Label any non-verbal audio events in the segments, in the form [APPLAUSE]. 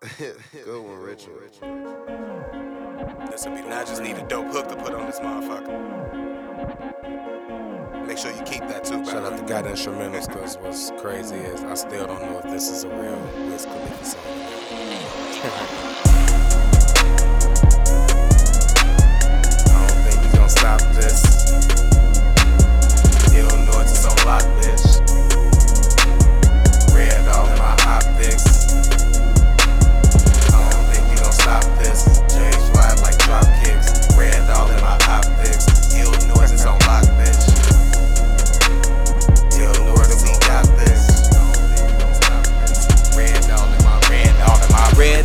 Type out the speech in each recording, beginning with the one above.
Good one, Richard. Be. Now I just need a dope hook to put on this motherfucker. Make sure you keep that too. Shout out to Got Instrumentals, cause what's crazy is I still don't know if this is a real Wiz Khalifa song. [LAUGHS]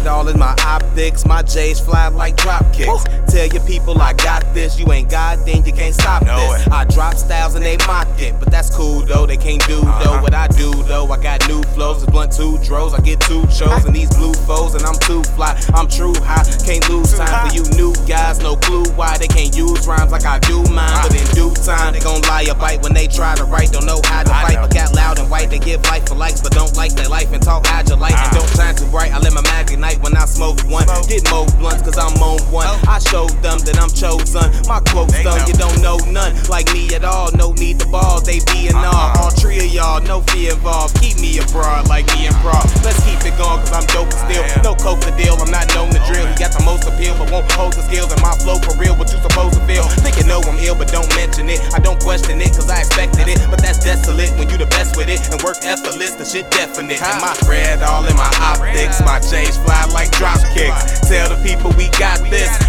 all in my optics, my J's fly like drop kicks. Tell your people I got this, you ain't God, then you can't stop Know this. it. I drop styles and they mock it, but that's cool though. They can't do though uh-huh. what I do though. I got new flows, it's blunt two dros. I get two shows and these blue foes, and I'm too fly. I'm true high, can't lose time for you new guys. No clue why they can't rhymes like I do mine, but in due time they gon' lie or bite when they try to write. Don't know how to fight, but got loud and white. They give life for likes, but don't like their life and talk agilite and don't shine too bright. I let my magic night when I smoke one. Get more blunts cause I'm on one. I showed them that I'm chosen. My quote's done, you don't know none like me at all. No need the ball, they be and all. Uh-uh. All three of y'all, no fear involved. Keep me abroad like me and Broad. Let's keep it going cause I'm dope still. No coke to deal, I'm not known to drill. He got the most appeal, but won't hold the skills. And my flow for real, what you supposed to. Think you know I'm ill, but don't mention it. I don't question it cause I expected it. But that's desolate when you the best with it. And work effortless, the shit definite. And my red all in my optics. My J's fly like drop kicks. Tell the people we got this.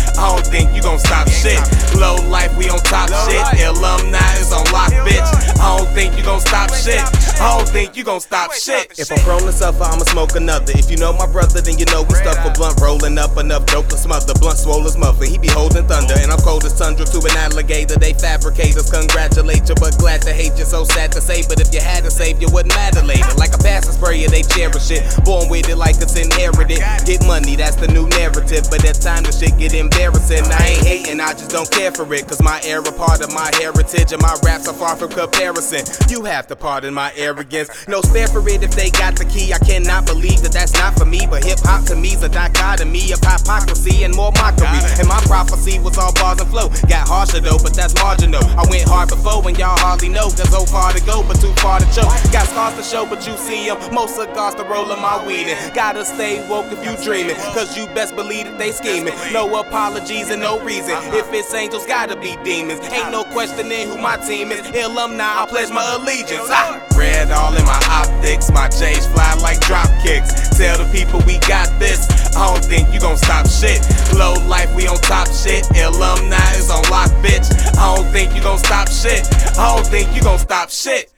I don't think you gon' stop shit. Low life, we on top shit. Alumni is on lock, bitch. I don't think you gon' stop shit. I don't think you gon' stop shit. If I'm prone to suffer, I'ma smoke another. If you know my brother, then you know we stuck for blunt rolling up enough dope to smother. Blunt swole as muffin, he be holding thunder. And I'm cold as tundra to an alligator. They fabricators congratulate you, but glad to hate you. So sad to say, but if you had to save, you wouldn't matter later. Like a passer sprayer, they cherish it. Born with it like it's inherited. Get money, that's the new narrative. But at time the shit get embarrassing. I ain't hating, I just don't care for it. Cause my era part of my heritage and my raps are far from comparison. You have to pardon my arrogance. No spare for it if they got the key. I cannot believe that that's not for me. But hip hop to me's a dichotomy of hypocrisy and more mockery. And my prophecy was all bars and flow. Got harsher though, but that's marginal. I went hard before and y'all hardly know. There's so far to go, but too far to choke. Got scars to show, but you see 'em. Most cigars to roll in my weed. Gotta stay woke if you dreaming. Cause you best believe that they scheming. No apologies and no reason. If it's angels, gotta be demons. Ain't no questioning who my team is. Alumni, I pledge my allegiance. Ah. Red all in my optics. My J's fly like drop kicks. Tell the people we got this. I don't think you gon' stop shit. Low life, we on top shit. Alumni is on lock, bitch. I don't think you gon' stop shit. I don't think you gon' stop shit.